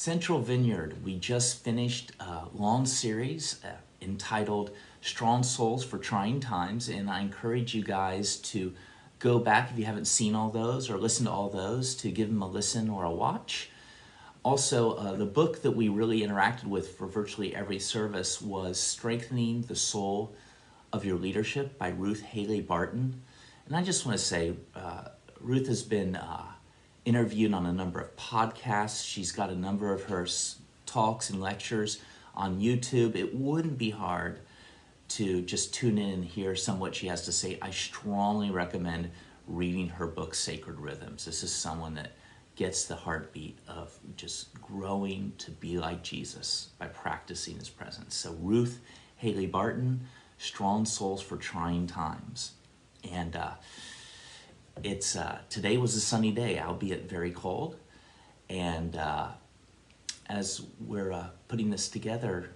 Central Vineyard, we just finished a long series uh, entitled Strong Souls for Trying Times, and I encourage you guys to go back if you haven't seen all those or listened to all those to give them a listen or a watch. Also, uh, the book that we really interacted with for virtually every service was Strengthening the Soul of Your Leadership by Ruth Haley Barton. And I just want to say, uh, Ruth has been uh, interviewed on a number of podcasts. She's got a number of her talks and lectures on YouTube. It wouldn't be hard to just tune in and hear some of what she has to say. I strongly recommend reading her book, Sacred Rhythms. This is someone that gets the heartbeat of just growing to be like Jesus by practicing his presence. So, Ruth Haley Barton, Strong Souls for Trying Times. And uh, it's uh, today was a sunny day, albeit very cold. And uh, as we're uh, putting this together,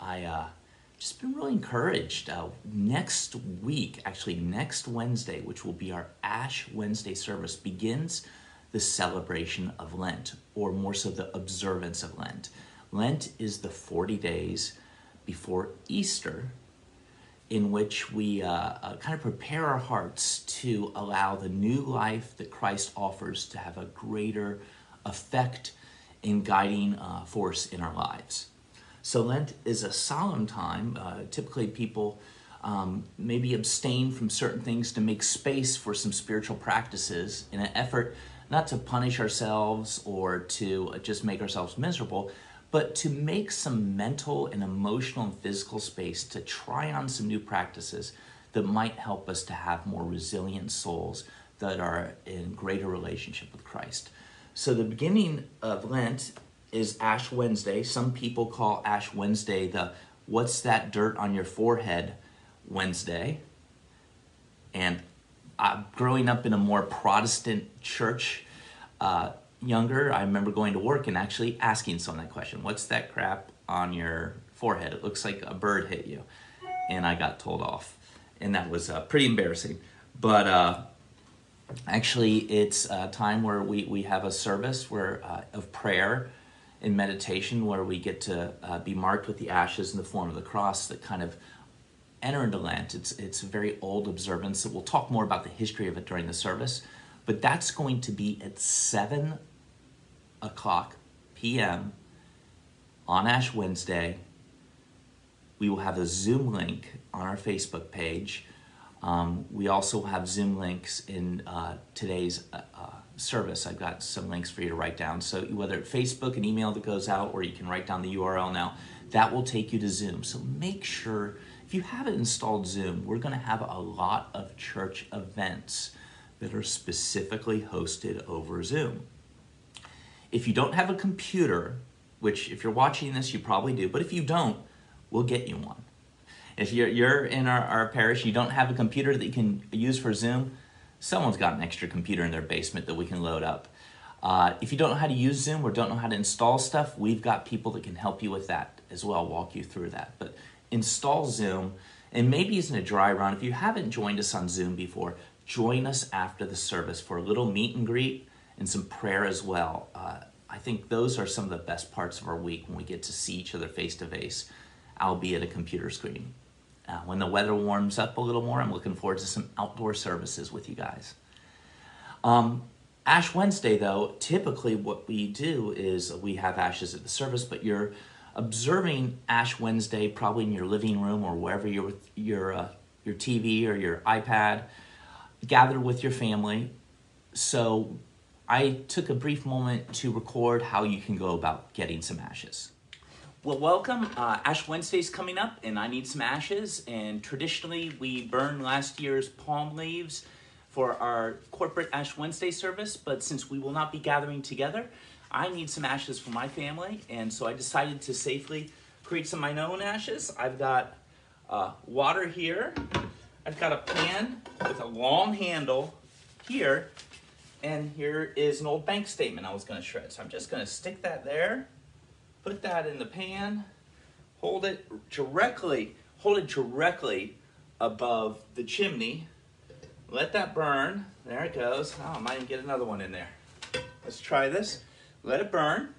I uh, just been really encouraged. Uh, next week, actually next Wednesday, which will be our Ash Wednesday service, begins the celebration of Lent, or more so the observance of Lent. Lent is the 40 days before Easter, in which we uh, uh, kind of prepare our hearts to allow the new life that Christ offers to have a greater effect and guiding uh, force in our lives. So, Lent is a solemn time. Uh, typically, people um, maybe abstain from certain things to make space for some spiritual practices in an effort not to punish ourselves or to just make ourselves miserable, but to make some mental and emotional and physical space to try on some new practices that might help us to have more resilient souls that are in greater relationship with Christ. So the beginning of Lent is Ash Wednesday. Some people call Ash Wednesday the what's that dirt on your forehead Wednesday. And uh, growing up in a more Protestant church, uh, younger, I remember going to work and actually asking someone that question What's that crap on your forehead? It looks like a bird hit you. And I got told off. And that was uh, pretty embarrassing. But uh, actually, it's a time where we, we have a service where uh, of prayer and meditation where we get to uh, be marked with the ashes in the form of the cross that kind of enter into Lent. It's, it's a very old observance. So we'll talk more about the history of it during the service. But that's going to be at 7 o'clock p.m. on Ash Wednesday. We will have a Zoom link on our Facebook page. Um, we also have Zoom links in uh, today's uh, uh, service. I've got some links for you to write down. So whether Facebook, an email that goes out, or you can write down the URL now, that will take you to Zoom. So make sure if you haven't installed Zoom, we're going to have a lot of church events that are specifically hosted over Zoom. If you don't have a computer, which if you're watching this, you probably do, but if you don't, we'll get you one. If you're, you're in our, our parish, you don't have a computer that you can use for Zoom, someone's got an extra computer in their basement that we can load up. Uh, if you don't know how to use Zoom or don't know how to install stuff, we've got people that can help you with that as well, walk you through that. But install Zoom, and maybe it's in a dry run. If you haven't joined us on Zoom before, join us after the service for a little meet and greet and some prayer as well. Uh, I think those are some of the best parts of our week when we get to see each other face to face, albeit a computer screen. Uh, when the weather warms up a little more, I'm looking forward to some outdoor services with you guys. Um, Ash Wednesday, though, typically what we do is we have ashes at the service, but you're observing Ash Wednesday probably in your living room or wherever you're with your uh, your TV or your iPad gather with your family. So I took a brief moment to record how you can go about getting some ashes. Well, welcome. Uh, Ash Wednesday's coming up, and I need some ashes. And traditionally, we burn last year's palm leaves for our corporate Ash Wednesday service. But since we will not be gathering together, I need some ashes for my family. And so I decided to safely create some of my own ashes. I've got uh, water here I've got a pan with a long handle here, and here is an old bank statement I was going to shred. So I'm just going to stick that there, put that in the pan, hold it directly, hold it directly above the chimney. Let that burn. There it goes. Oh, I might even get another one in there. Let's try this. Let it burn.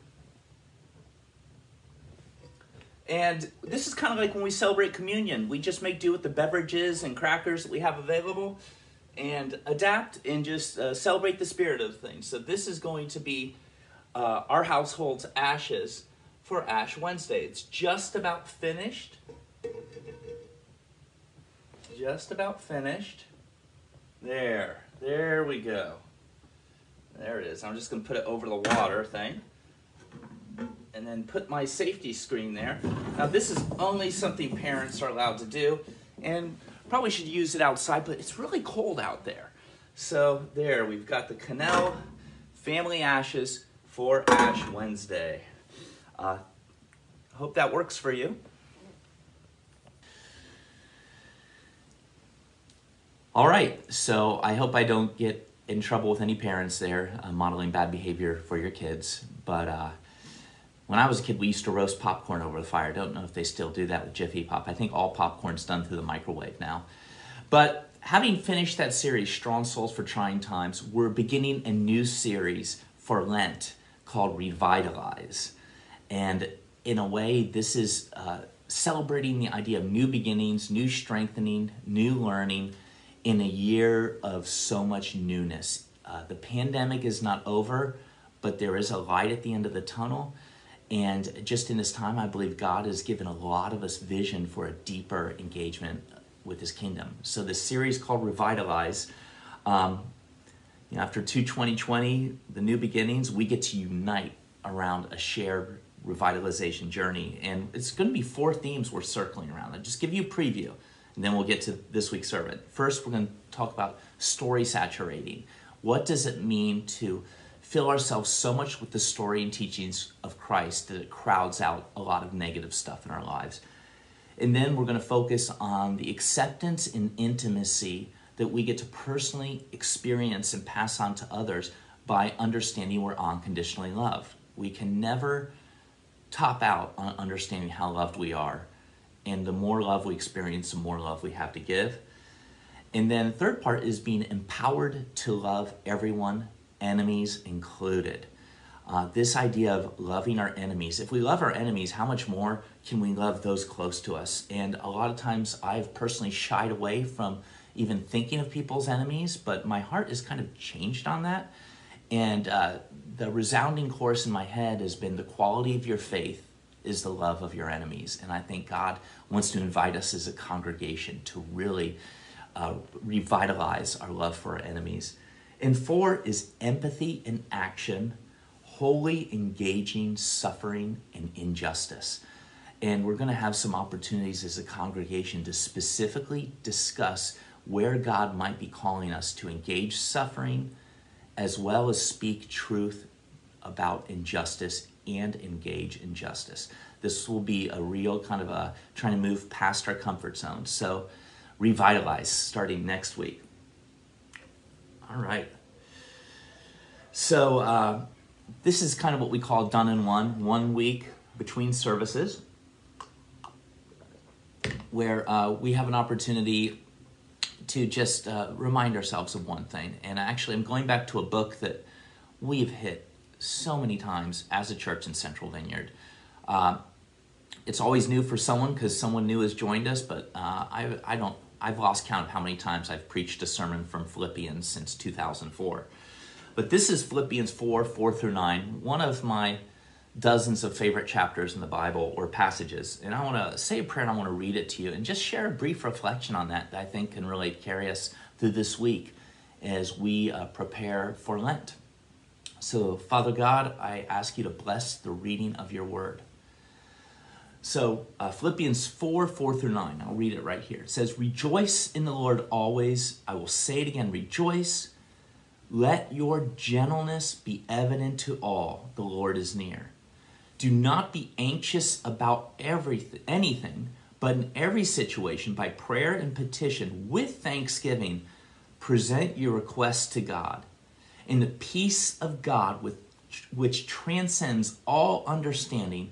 And this is kind of like when we celebrate communion. We just make do with the beverages and crackers that we have available and adapt and just uh, celebrate the spirit of things. So, this is going to be uh, our household's ashes for Ash Wednesday. It's just about finished. Just about finished. There. There we go. There it is. I'm just going to put it over the water thing and then put my safety screen there. Now this is only something parents are allowed to do and probably should use it outside, but it's really cold out there. So there, we've got the Cannell family ashes for Ash Wednesday. Uh, hope that works for you. All right, so I hope I don't get in trouble with any parents there uh, modeling bad behavior for your kids, but uh, when I was a kid, we used to roast popcorn over the fire. Don't know if they still do that with Jiffy Pop. I think all popcorn's done through the microwave now. But having finished that series, Strong Souls for Trying Times, we're beginning a new series for Lent called Revitalize. And in a way, this is uh, celebrating the idea of new beginnings, new strengthening, new learning in a year of so much newness. Uh, the pandemic is not over, but there is a light at the end of the tunnel. And just in this time, I believe God has given a lot of us vision for a deeper engagement with His kingdom. So this series called Revitalize. Um, you know, after 2 2020, the new beginnings, we get to unite around a shared revitalization journey. And it's going to be four themes we're circling around. I'll just give you a preview, and then we'll get to this week's sermon. First, we're going to talk about story saturating. What does it mean to fill ourselves so much with the story and teachings of Christ that it crowds out a lot of negative stuff in our lives. And then we're going to focus on the acceptance and intimacy that we get to personally experience and pass on to others by understanding we're unconditionally loved. We can never top out on understanding how loved we are. And the more love we experience, the more love we have to give. And then the third part is being empowered to love everyone enemies included. Uh, this idea of loving our enemies. If we love our enemies, how much more can we love those close to us? And a lot of times I've personally shied away from even thinking of people's enemies, but my heart is kind of changed on that. And uh, the resounding chorus in my head has been the quality of your faith is the love of your enemies. And I think God wants to invite us as a congregation to really uh, revitalize our love for our enemies. And four is empathy in action, wholly engaging suffering and injustice. And we're going to have some opportunities as a congregation to specifically discuss where God might be calling us to engage suffering as well as speak truth about injustice and engage injustice. This will be a real kind of a trying to move past our comfort zone. So, revitalize starting next week. All right. So uh, this is kind of what we call done in one, one week between services, where uh, we have an opportunity to just uh, remind ourselves of one thing. And actually, I'm going back to a book that we've hit so many times as a church in Central Vineyard. Uh, it's always new for someone because someone new has joined us, but uh, I, I don't I've lost count of how many times I've preached a sermon from Philippians since 2004. But this is Philippians 4 4 through 9, one of my dozens of favorite chapters in the Bible or passages. And I want to say a prayer and I want to read it to you and just share a brief reflection on that that I think can really carry us through this week as we uh, prepare for Lent. So, Father God, I ask you to bless the reading of your word. So, uh, Philippians 4 4 through 9, I'll read it right here. It says, Rejoice in the Lord always. I will say it again, rejoice. Let your gentleness be evident to all. The Lord is near. Do not be anxious about everything, anything, but in every situation, by prayer and petition, with thanksgiving, present your requests to God. And the peace of God, with, which transcends all understanding,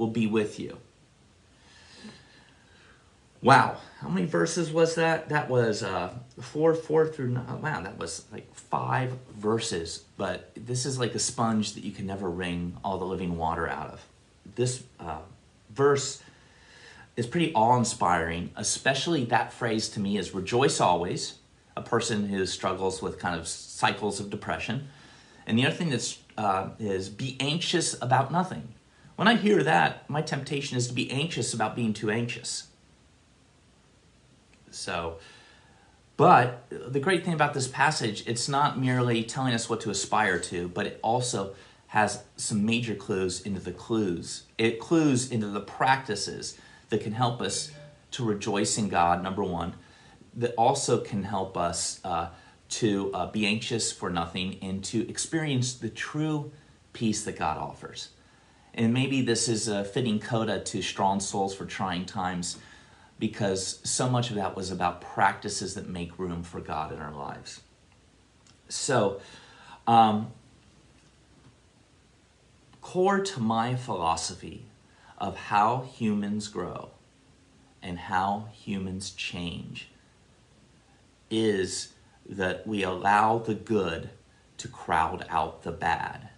will be with you. Wow, how many verses was that? That was uh, four, four through nine. Wow, that was like five verses. But this is like a sponge that you can never wring all the living water out of. This uh, verse is pretty awe-inspiring. Especially that phrase to me is "rejoice always." A person who struggles with kind of cycles of depression, and the other thing that's uh, is be anxious about nothing. When I hear that, my temptation is to be anxious about being too anxious so, but the great thing about this passage, it's not merely telling us what to aspire to, but it also has some major clues into the clues. It clues into the practices that can help us to rejoice in God, number one, that also can help us uh, to uh, be anxious for nothing and to experience the true peace that God offers. And maybe this is a fitting coda to Strong Souls for Trying Times because so much of that was about practices that make room for God in our lives. So, um, core to my philosophy of how humans grow and how humans change is that we allow the good to crowd out the bad.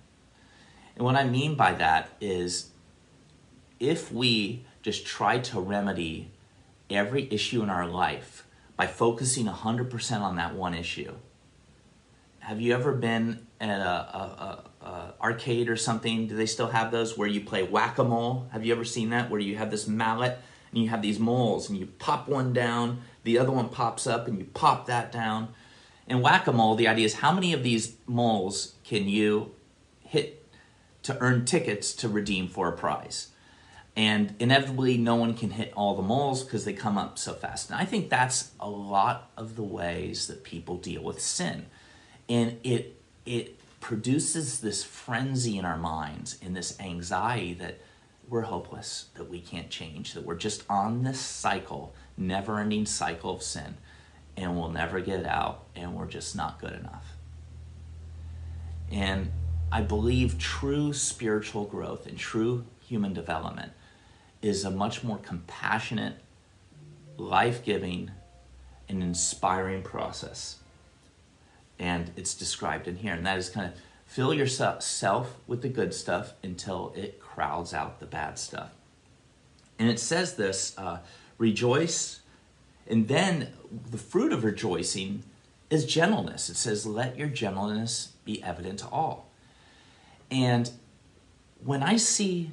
And what I mean by that is if we just try to remedy every issue in our life by focusing 100% on that one issue. Have you ever been at a, a, a, a arcade or something? Do they still have those where you play whack-a-mole? Have you ever seen that where you have this mallet and you have these moles and you pop one down, the other one pops up and you pop that down. In whack-a-mole, the idea is how many of these moles can you to earn tickets to redeem for a prize? and inevitably no one can hit all the moles because they come up so fast. And i think that's a lot of the ways that people deal with sin. And it it produces this frenzy in our minds and this anxiety that we're hopeless that we can't change that we're just on this cycle never ending cycle of sin and we'll never get out and we're just not good enough. And i believe true spiritual growth and true human development is a much more compassionate, life giving, and inspiring process. And it's described in here. And that is kind of fill yourself with the good stuff until it crowds out the bad stuff. And it says this uh, rejoice. And then the fruit of rejoicing is gentleness. It says, let your gentleness be evident to all. And when I see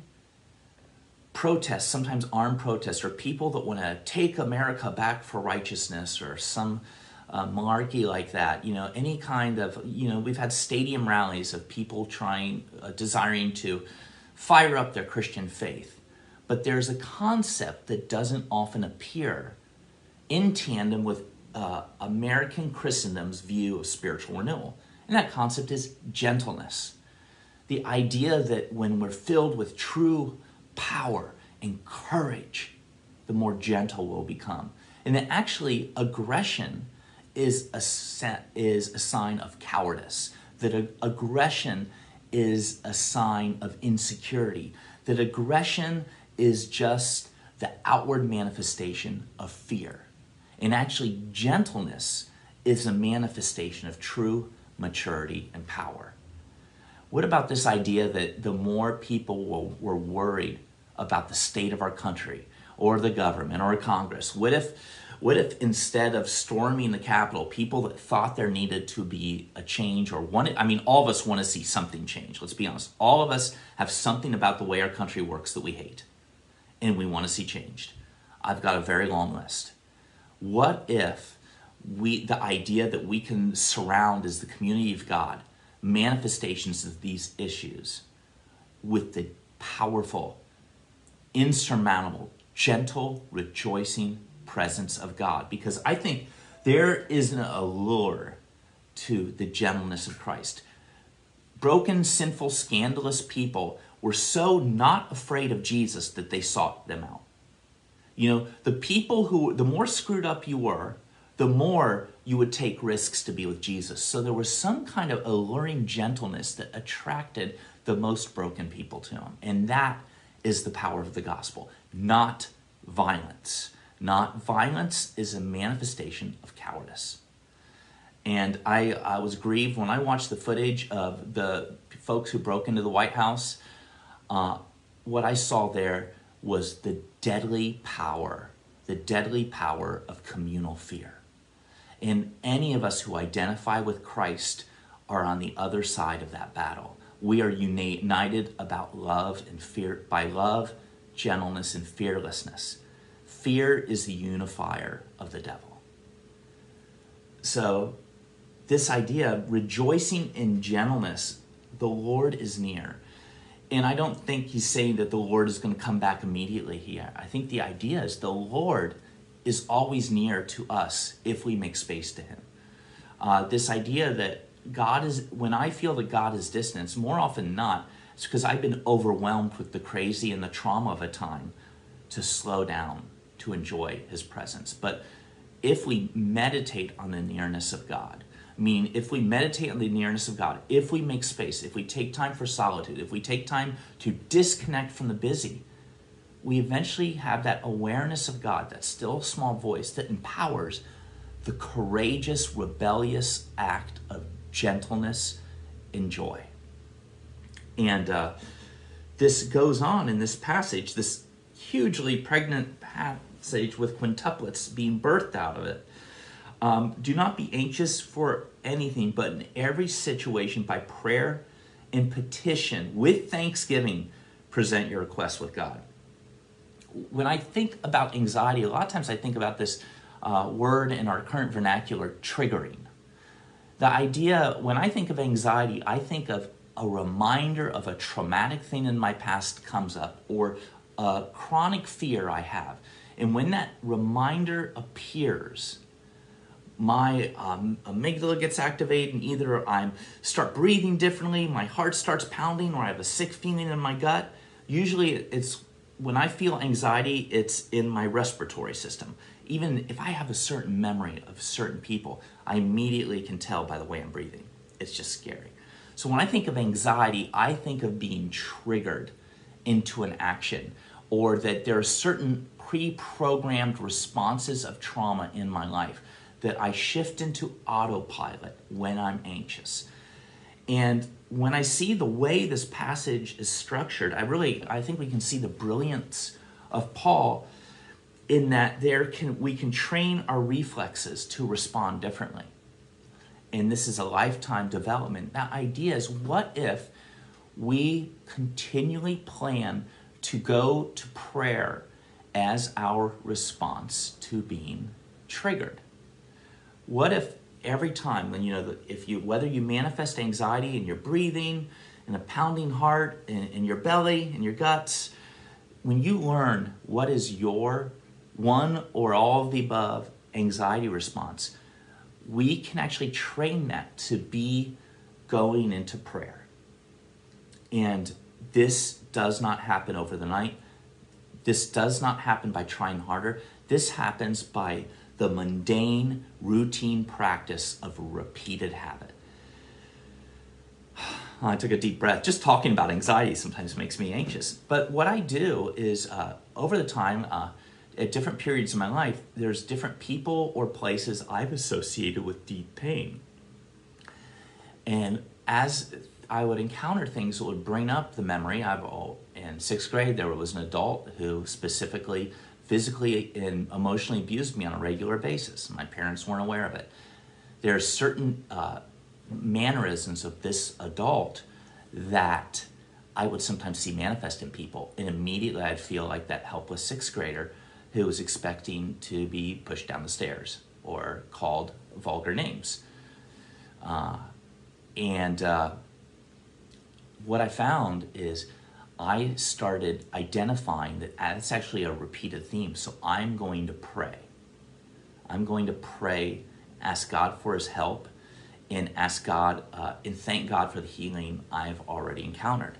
protests, sometimes armed protests, or people that want to take America back for righteousness or some uh, malarkey like that. You know, any kind of, you know, we've had stadium rallies of people trying, uh, desiring to fire up their Christian faith. But there's a concept that doesn't often appear in tandem with uh, American Christendom's view of spiritual renewal. And that concept is gentleness. The idea that when we're filled with true power and courage, the more gentle we'll become. And that actually aggression is a, is a sign of cowardice, that a, aggression is a sign of insecurity, that aggression is just the outward manifestation of fear. And actually, gentleness is a manifestation of true maturity and power. What about this idea that the more people were, worried about the state of our country or the government or Congress? What if, what if instead of storming the Capitol, people that thought there needed to be a change or wanted, I mean, all of us want to see something change, let's be honest. All of us have something about the way our country works that we hate and we want to see changed. I've got a very long list. What if we, the idea that we can surround as the community of God manifestations of these issues with the powerful insurmountable, gentle, rejoicing presence of God. Because I think there is an allure to the gentleness of Christ. broken, sinful, scandalous people were so not afraid of Jesus that they sought them out. You know, the people who, the more screwed up you were, the more you would take risks to be with Jesus. So there was some kind of alluring gentleness that attracted the most broken people to him. And that is the power of the gospel, not violence. Not violence is a manifestation of cowardice. And I, I was grieved when I watched the footage of the folks who broke into the White House. Uh, what I saw there was the deadly power, the deadly power of communal fear. And any of us who identify with Christ are on the other side of that battle. We are united about love and fear by love, gentleness, and fearlessness. Fear is the unifier of the devil. So, this idea, rejoicing in gentleness, the Lord is near. And I don't think he's saying that the Lord is going to come back immediately here. I think the idea is the Lord is always near to us if we make space to him. Uh, this idea that God is, when I feel that God is distant, more often not, it's because I've been overwhelmed with the crazy and the trauma of a time to slow down, to enjoy his presence. But if we meditate on the nearness of God, I mean, if we meditate on the nearness of God, if we make space, if we take time for solitude, if we take time to disconnect from the busy, we eventually have that awareness of God, that still small voice that empowers the courageous, rebellious act of gentleness and joy. And uh, this goes on in this passage, this hugely pregnant passage with quintuplets being birthed out of it. Um, do not be anxious for anything, but in every situation, by prayer and petition, with thanksgiving, present your requests with God. When I think about anxiety, a lot of times I think about this uh, word in our current vernacular, triggering. The idea, when I think of anxiety, I think of a reminder of a traumatic thing in my past comes up or a chronic fear I have. And when that reminder appears, my um, amygdala gets activated and either I start breathing differently, my heart starts pounding, or I have a sick feeling in my gut. Usually it's when I feel anxiety, it's in my respiratory system. Even if I have a certain memory of certain people, I immediately can tell by the way I'm breathing. It's just scary. So when I think of anxiety, I think of being triggered into an action or that there are certain pre programmed responses of trauma in my life that I shift into autopilot when I'm anxious. And when I see the way this passage is structured, I really I think we can see the brilliance of Paul in that there can we can train our reflexes to respond differently. And this is a lifetime development. That idea is what if we continually plan to go to prayer as our response to being triggered? What if every time when you know if you whether you manifest anxiety in your breathing, in a pounding heart, in, in your belly, in your guts, when you learn what is your one or all of the above anxiety response, we can actually train that to be going into prayer. And this does not happen over the night. This does not happen by trying harder. This happens by the mundane, routine practice of repeated habit. I took a deep breath. Just talking about anxiety sometimes makes me anxious. But what I do is, uh, over the time, uh, at different periods in my life, there's different people or places I've associated with deep pain. And as I would encounter things that would bring up the memory, I've all, in sixth grade, there was an adult who specifically physically and emotionally abused me on a regular basis. My parents weren't aware of it. There are certain uh, mannerisms of this adult that I would sometimes see manifest in people, and immediately I'd feel like that helpless sixth grader who was expecting to be pushed down the stairs or called vulgar names. Uh, and uh, what I found is I started identifying that that's actually a repeated theme. So I'm going to pray. I'm going to pray, ask God for his help. and ask God uh, and thank God for the healing I've already encountered.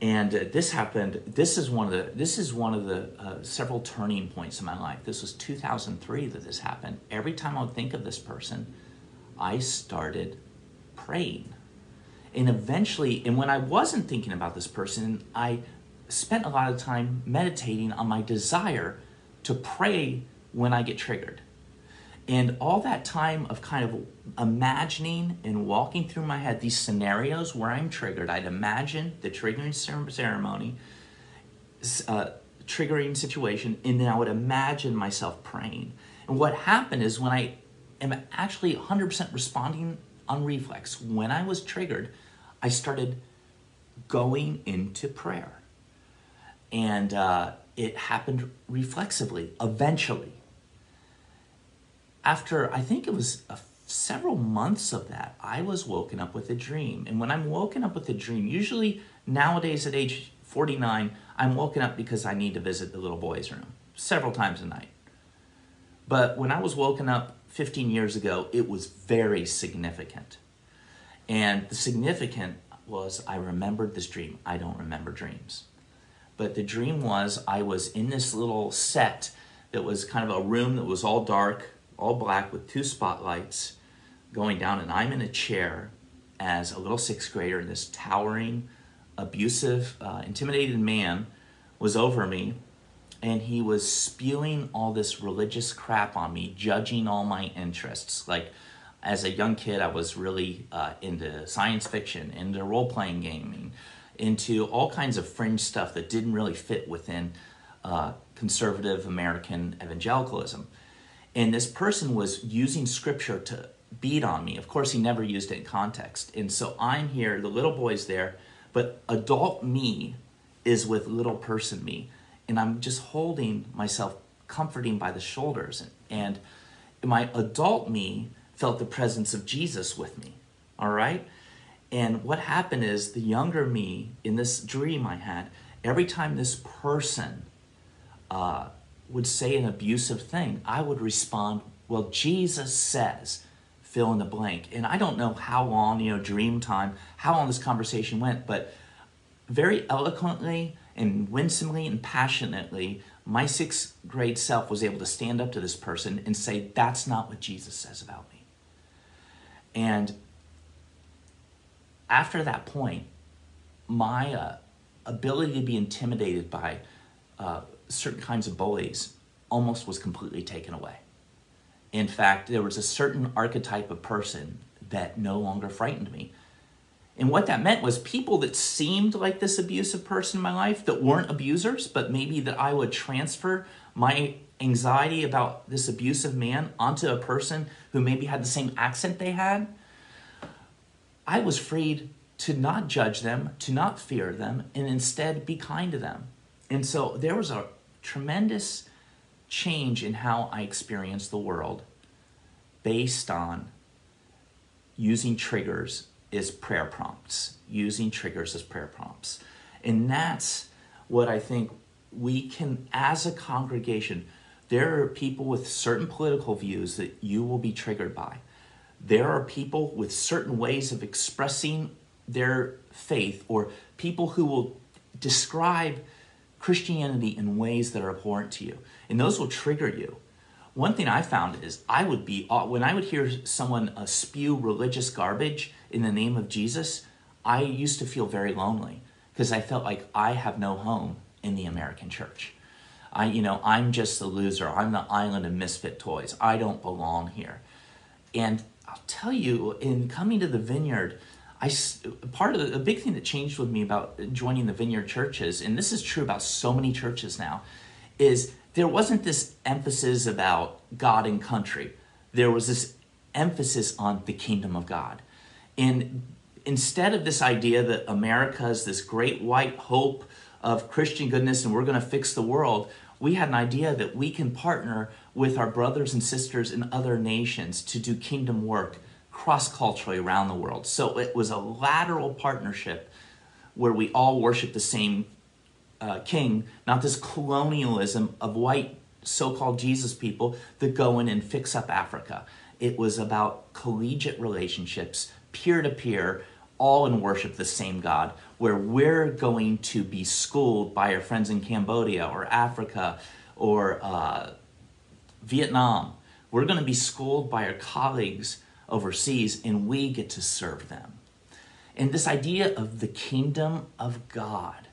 And uh, this happened. This is one of the. This is one of the uh, several turning points in my life. This was 2003 that this happened. Every time I would think of this person, I started praying, and eventually, and when I wasn't thinking about this person, I spent a lot of time meditating on my desire to pray when I get triggered. And all that time of kind of imagining and walking through my head these scenarios where I'm triggered, I'd imagine the triggering ceremony, uh, triggering situation, and then I would imagine myself praying. And what happened is when I am actually 100% responding on reflex, when I was triggered, I started going into prayer. And uh, it happened reflexively, eventually after I think it was a, several months of that, I was woken up with a dream. And when I'm woken up with a dream, usually nowadays at age 49, I'm woken up because I need to visit the little boy's room several times a night. But when I was woken up 15 years ago, it was very significant. And the significant was I remembered this dream. I don't remember dreams. But the dream was I was in this little set that was kind of a room that was all dark all black with two spotlights going down, and I'm in a chair as a little sixth grader, and this towering, abusive, uh, intimidated man was over me, and he was spewing all this religious crap on me, judging all my interests. Like, as a young kid, I was really uh, into science fiction, into role playing gaming, into all kinds of fringe stuff that didn't really fit within uh, conservative American evangelicalism. And this person was using scripture to beat on me. Of course, he never used it in context. And so I'm here, the little boy's there, but adult me is with little person me. And I'm just holding myself, comforting by the shoulders. And my adult me felt the presence of Jesus with me. All right? And what happened is the younger me in this dream I had, every time this person uh, would say an abusive thing, I would respond, Well, Jesus says, fill in the blank. And I don't know how long, you know, dream time, how long this conversation went, but very eloquently and winsomely and passionately, my sixth grade self was able to stand up to this person and say, That's not what Jesus says about me. And after that point, my uh, ability to be intimidated by uh, certain kinds of bullies almost was completely taken away. In fact, there was a certain archetype of person that no longer frightened me. And what that meant was people that seemed like this abusive person in my life that weren't abusers, but maybe that I would transfer my anxiety about this abusive man onto a person who maybe had the same accent they had. I was freed to not judge them, to not fear them, and instead be kind to them. And so there was a tremendous change in how I experienced the world based on using triggers as prayer prompts, using triggers as prayer prompts. And that's what I think we can, as a congregation, there are people with certain political views that you will be triggered by. There are people with certain ways of expressing their faith, or people who will describe Christianity in ways that are abhorrent to you. And those will trigger you. One thing I found is I would be, when I would hear someone spew religious garbage in the name of Jesus, I used to feel very lonely because I felt like I have no home in the American church. I, you know, I'm just the loser. I'm the island of misfit toys. I don't belong here. And I'll tell you, in coming to the vineyard, I part of the, a big thing that changed with me about joining the Vineyard churches, and this is true about so many churches now, is there wasn't this emphasis about God and country. There was this emphasis on the kingdom of God. And instead of this idea that America is this great white hope of Christian goodness and we're going to fix the world, we had an idea that we can partner with our brothers and sisters in other nations to do kingdom work cross culturally around the world. So it was a lateral partnership where we all worship the same uh, king, not this colonialism of white so called Jesus people that go in and fix up Africa. It was about collegiate relationships, peer to peer, all in worship the same God, where we're going to be schooled by our friends in Cambodia or Africa or uh, Vietnam. We're going to be schooled by our colleagues overseas, and we get to serve them. And this idea of the kingdom of God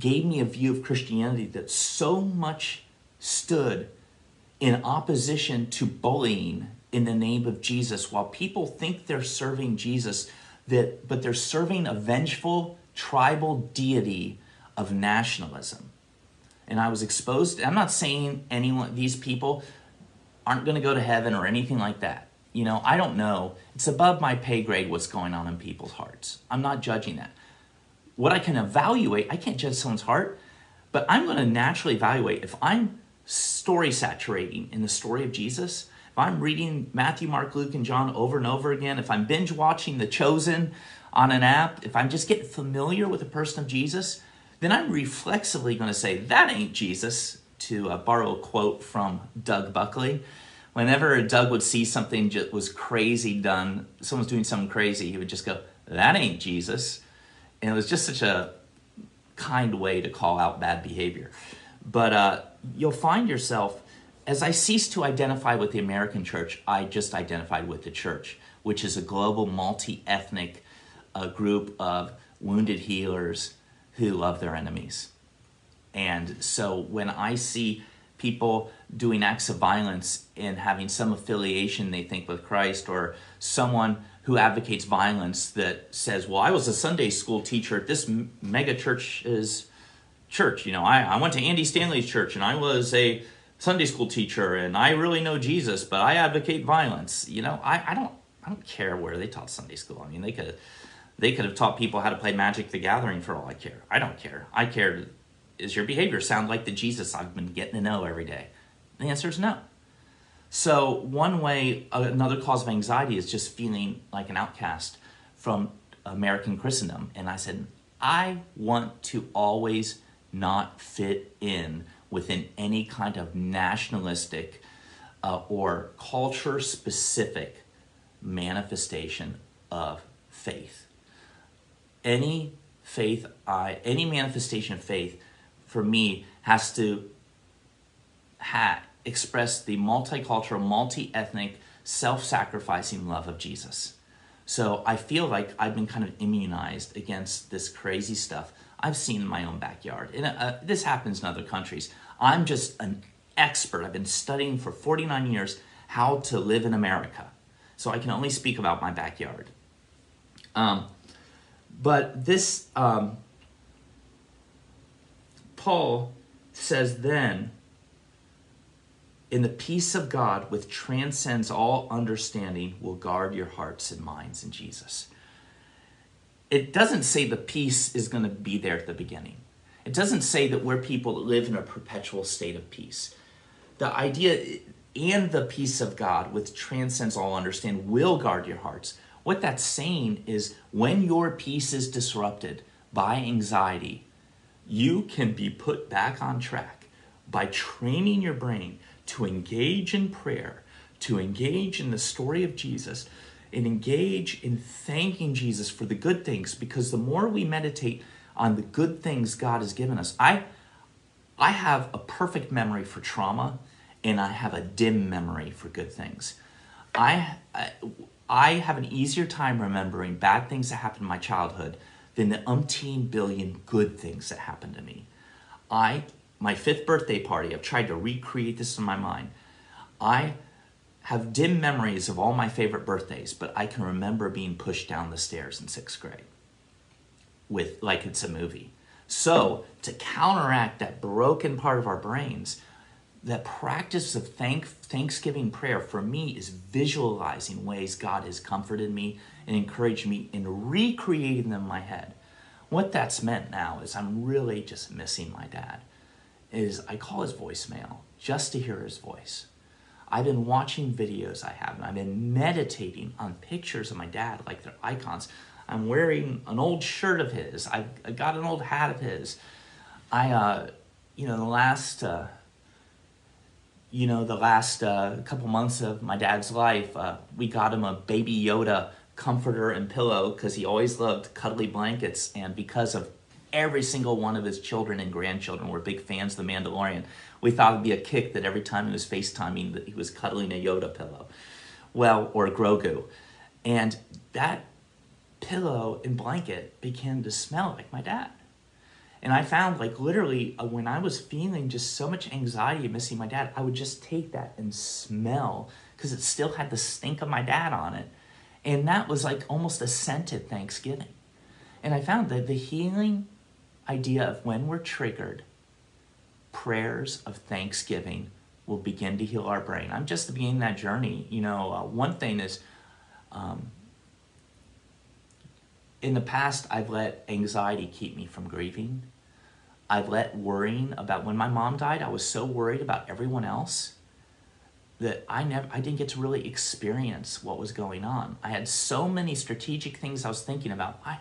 gave me a view of Christianity that so much stood in opposition to bullying in the name of Jesus. While people think they're serving Jesus, that but they're serving a vengeful tribal deity of nationalism. And I was exposed. I'm not saying anyone these people aren't going to go to heaven or anything like that. You know, I don't know. It's above my pay grade what's going on in people's hearts. I'm not judging that. What I can evaluate, I can't judge someone's heart, but I'm going to naturally evaluate if I'm story saturating in the story of Jesus, if I'm reading Matthew, Mark, Luke, and John over and over again, if I'm binge watching The Chosen on an app, if I'm just getting familiar with the person of Jesus, then I'm reflexively going to say, that ain't Jesus, to uh, borrow a quote from Doug Buckley. Whenever Doug would see something that was crazy done, someone's doing something crazy, he would just go, that ain't Jesus. And it was just such a kind way to call out bad behavior. But uh, you'll find yourself, as I ceased to identify with the American church, I just identified with the church, which is a global multi ethnic uh, group of wounded healers who love their enemies. And so when I see people doing acts of violence and having some affiliation they think with Christ or someone who advocates violence that says, well, I was a Sunday school teacher at this mega church is church. You know, I, I went to Andy Stanley's church and I was a Sunday school teacher and I really know Jesus, but I advocate violence. You know, I, I don't I don't care where they taught Sunday school. I mean, they could they could have taught people how to play Magic the Gathering for all I care. I don't care. I care is your behavior sound like the Jesus I've been getting to know every day? The answer is no. So, one way, another cause of anxiety is just feeling like an outcast from American Christendom. And I said, I want to always not fit in within any kind of nationalistic uh, or culture specific manifestation of faith. Any faith, I, any manifestation of faith for me has to ha- express the multicultural, multi ethnic, self sacrificing love of Jesus. So I feel like I've been kind of immunized against this crazy stuff I've seen in my own backyard. And uh, this happens in other countries. I'm just an expert. I've been studying for 49 years how to live in America. So I can only speak about my backyard. Um, but this um, Paul says then, in the peace of God, which transcends all understanding, will guard your hearts and minds in Jesus. It doesn't say the peace is going to be there at the beginning. It doesn't say that we're people that live in a perpetual state of peace. The idea and the peace of God, which transcends all understanding, will guard your hearts. What that's saying is when your peace is disrupted by anxiety, you can be put back on track by training your brain to engage in prayer, to engage in the story of Jesus, and engage in thanking Jesus for the good things because the more we meditate on the good things God has given us, I I have a perfect memory for trauma and I have a dim memory for good things. I, I, have an easier time remembering bad things that happened in my childhood than the umpteen billion good things that happened to me. I, my fifth birthday party, I've tried to recreate this in my mind. I have dim memories of all my favorite birthdays, but I can remember being pushed down the stairs in sixth grade with like it's a movie. So, to counteract that broken part of our brains, the practice of thank, thanksgiving prayer for me is visualizing ways God has comforted me and encouraged me and recreating them in my head. What that's meant now is I'm really just missing my dad. Is I call his voicemail just to hear his voice. I've been watching videos I have, and I've been meditating on pictures of my dad, like they're icons. I'm wearing an old shirt of his. I've, I got an old hat of his. I, uh, you know, the last uh, you know, the last uh, couple months of my dad's life, uh, we got him a baby Yoda comforter and pillow because he always loved cuddly blankets. And because of every single one of his children and grandchildren were big fans of The Mandalorian, we thought it'd be a kick that every time he was FaceTiming that he was cuddling a Yoda pillow. Well, or a Grogu. And that pillow and blanket began to smell like my dad. And I found, like, literally, uh, when I was feeling just so much anxiety missing my dad, I would just take that and smell because it still had the stink of my dad on it. And that was like almost a scented Thanksgiving. And I found that the healing idea of when we're triggered, prayers of thanksgiving will begin to heal our brain. I'm just beginning that journey. You know, uh, one thing is, um, in the past, I've let anxiety keep me from grieving. I've let worrying about when my mom died, I was so worried about everyone else that I never I didn't get to really experience what was going on. I had so many strategic things I was thinking about. I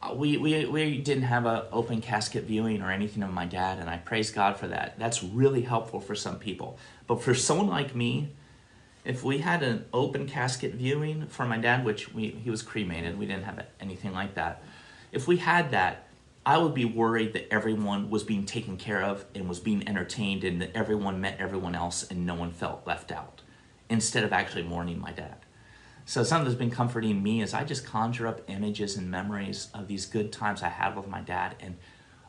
Uh, we, we, we didn't have an open casket viewing or anything of my dad, and I praise God for that. That's really helpful for some people. But for someone like me, if we had an open casket viewing for my dad, which we, he was cremated, we didn't have anything like that. If we had that, I would be worried that everyone was being taken care of and was being entertained and that everyone met everyone else and no one felt left out instead of actually mourning my dad. So something that's been comforting me is I just conjure up images and memories of these good times I had with my dad. And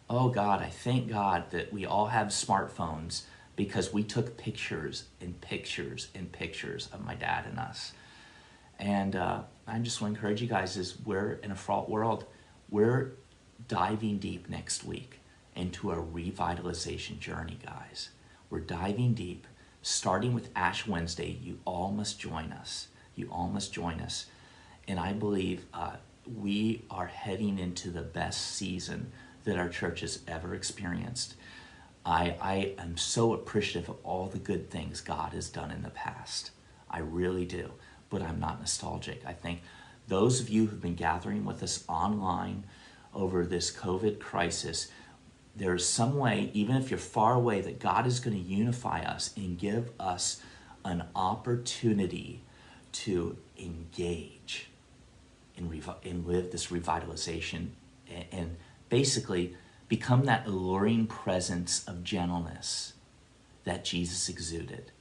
oh God, I thank God that we all have smartphones because we took pictures and pictures and pictures of my dad and us. And uh, I just want to encourage you guys is we're in a fraught world. We're diving deep next week into a revitalization journey, guys. We're diving deep, starting with Ash Wednesday. You all must join us. You all must join us. And I believe uh, we are heading into the best season that our church has ever experienced. I, I am so appreciative of all the good things God has done in the past. I really do. But I'm not nostalgic. I think those of you who've been gathering with us online over this COVID crisis, there's some way, even if you're far away, that God is going to unify us and give us an opportunity to engage and, revi- and live this revitalization and, and basically become that alluring presence of gentleness that Jesus exuded.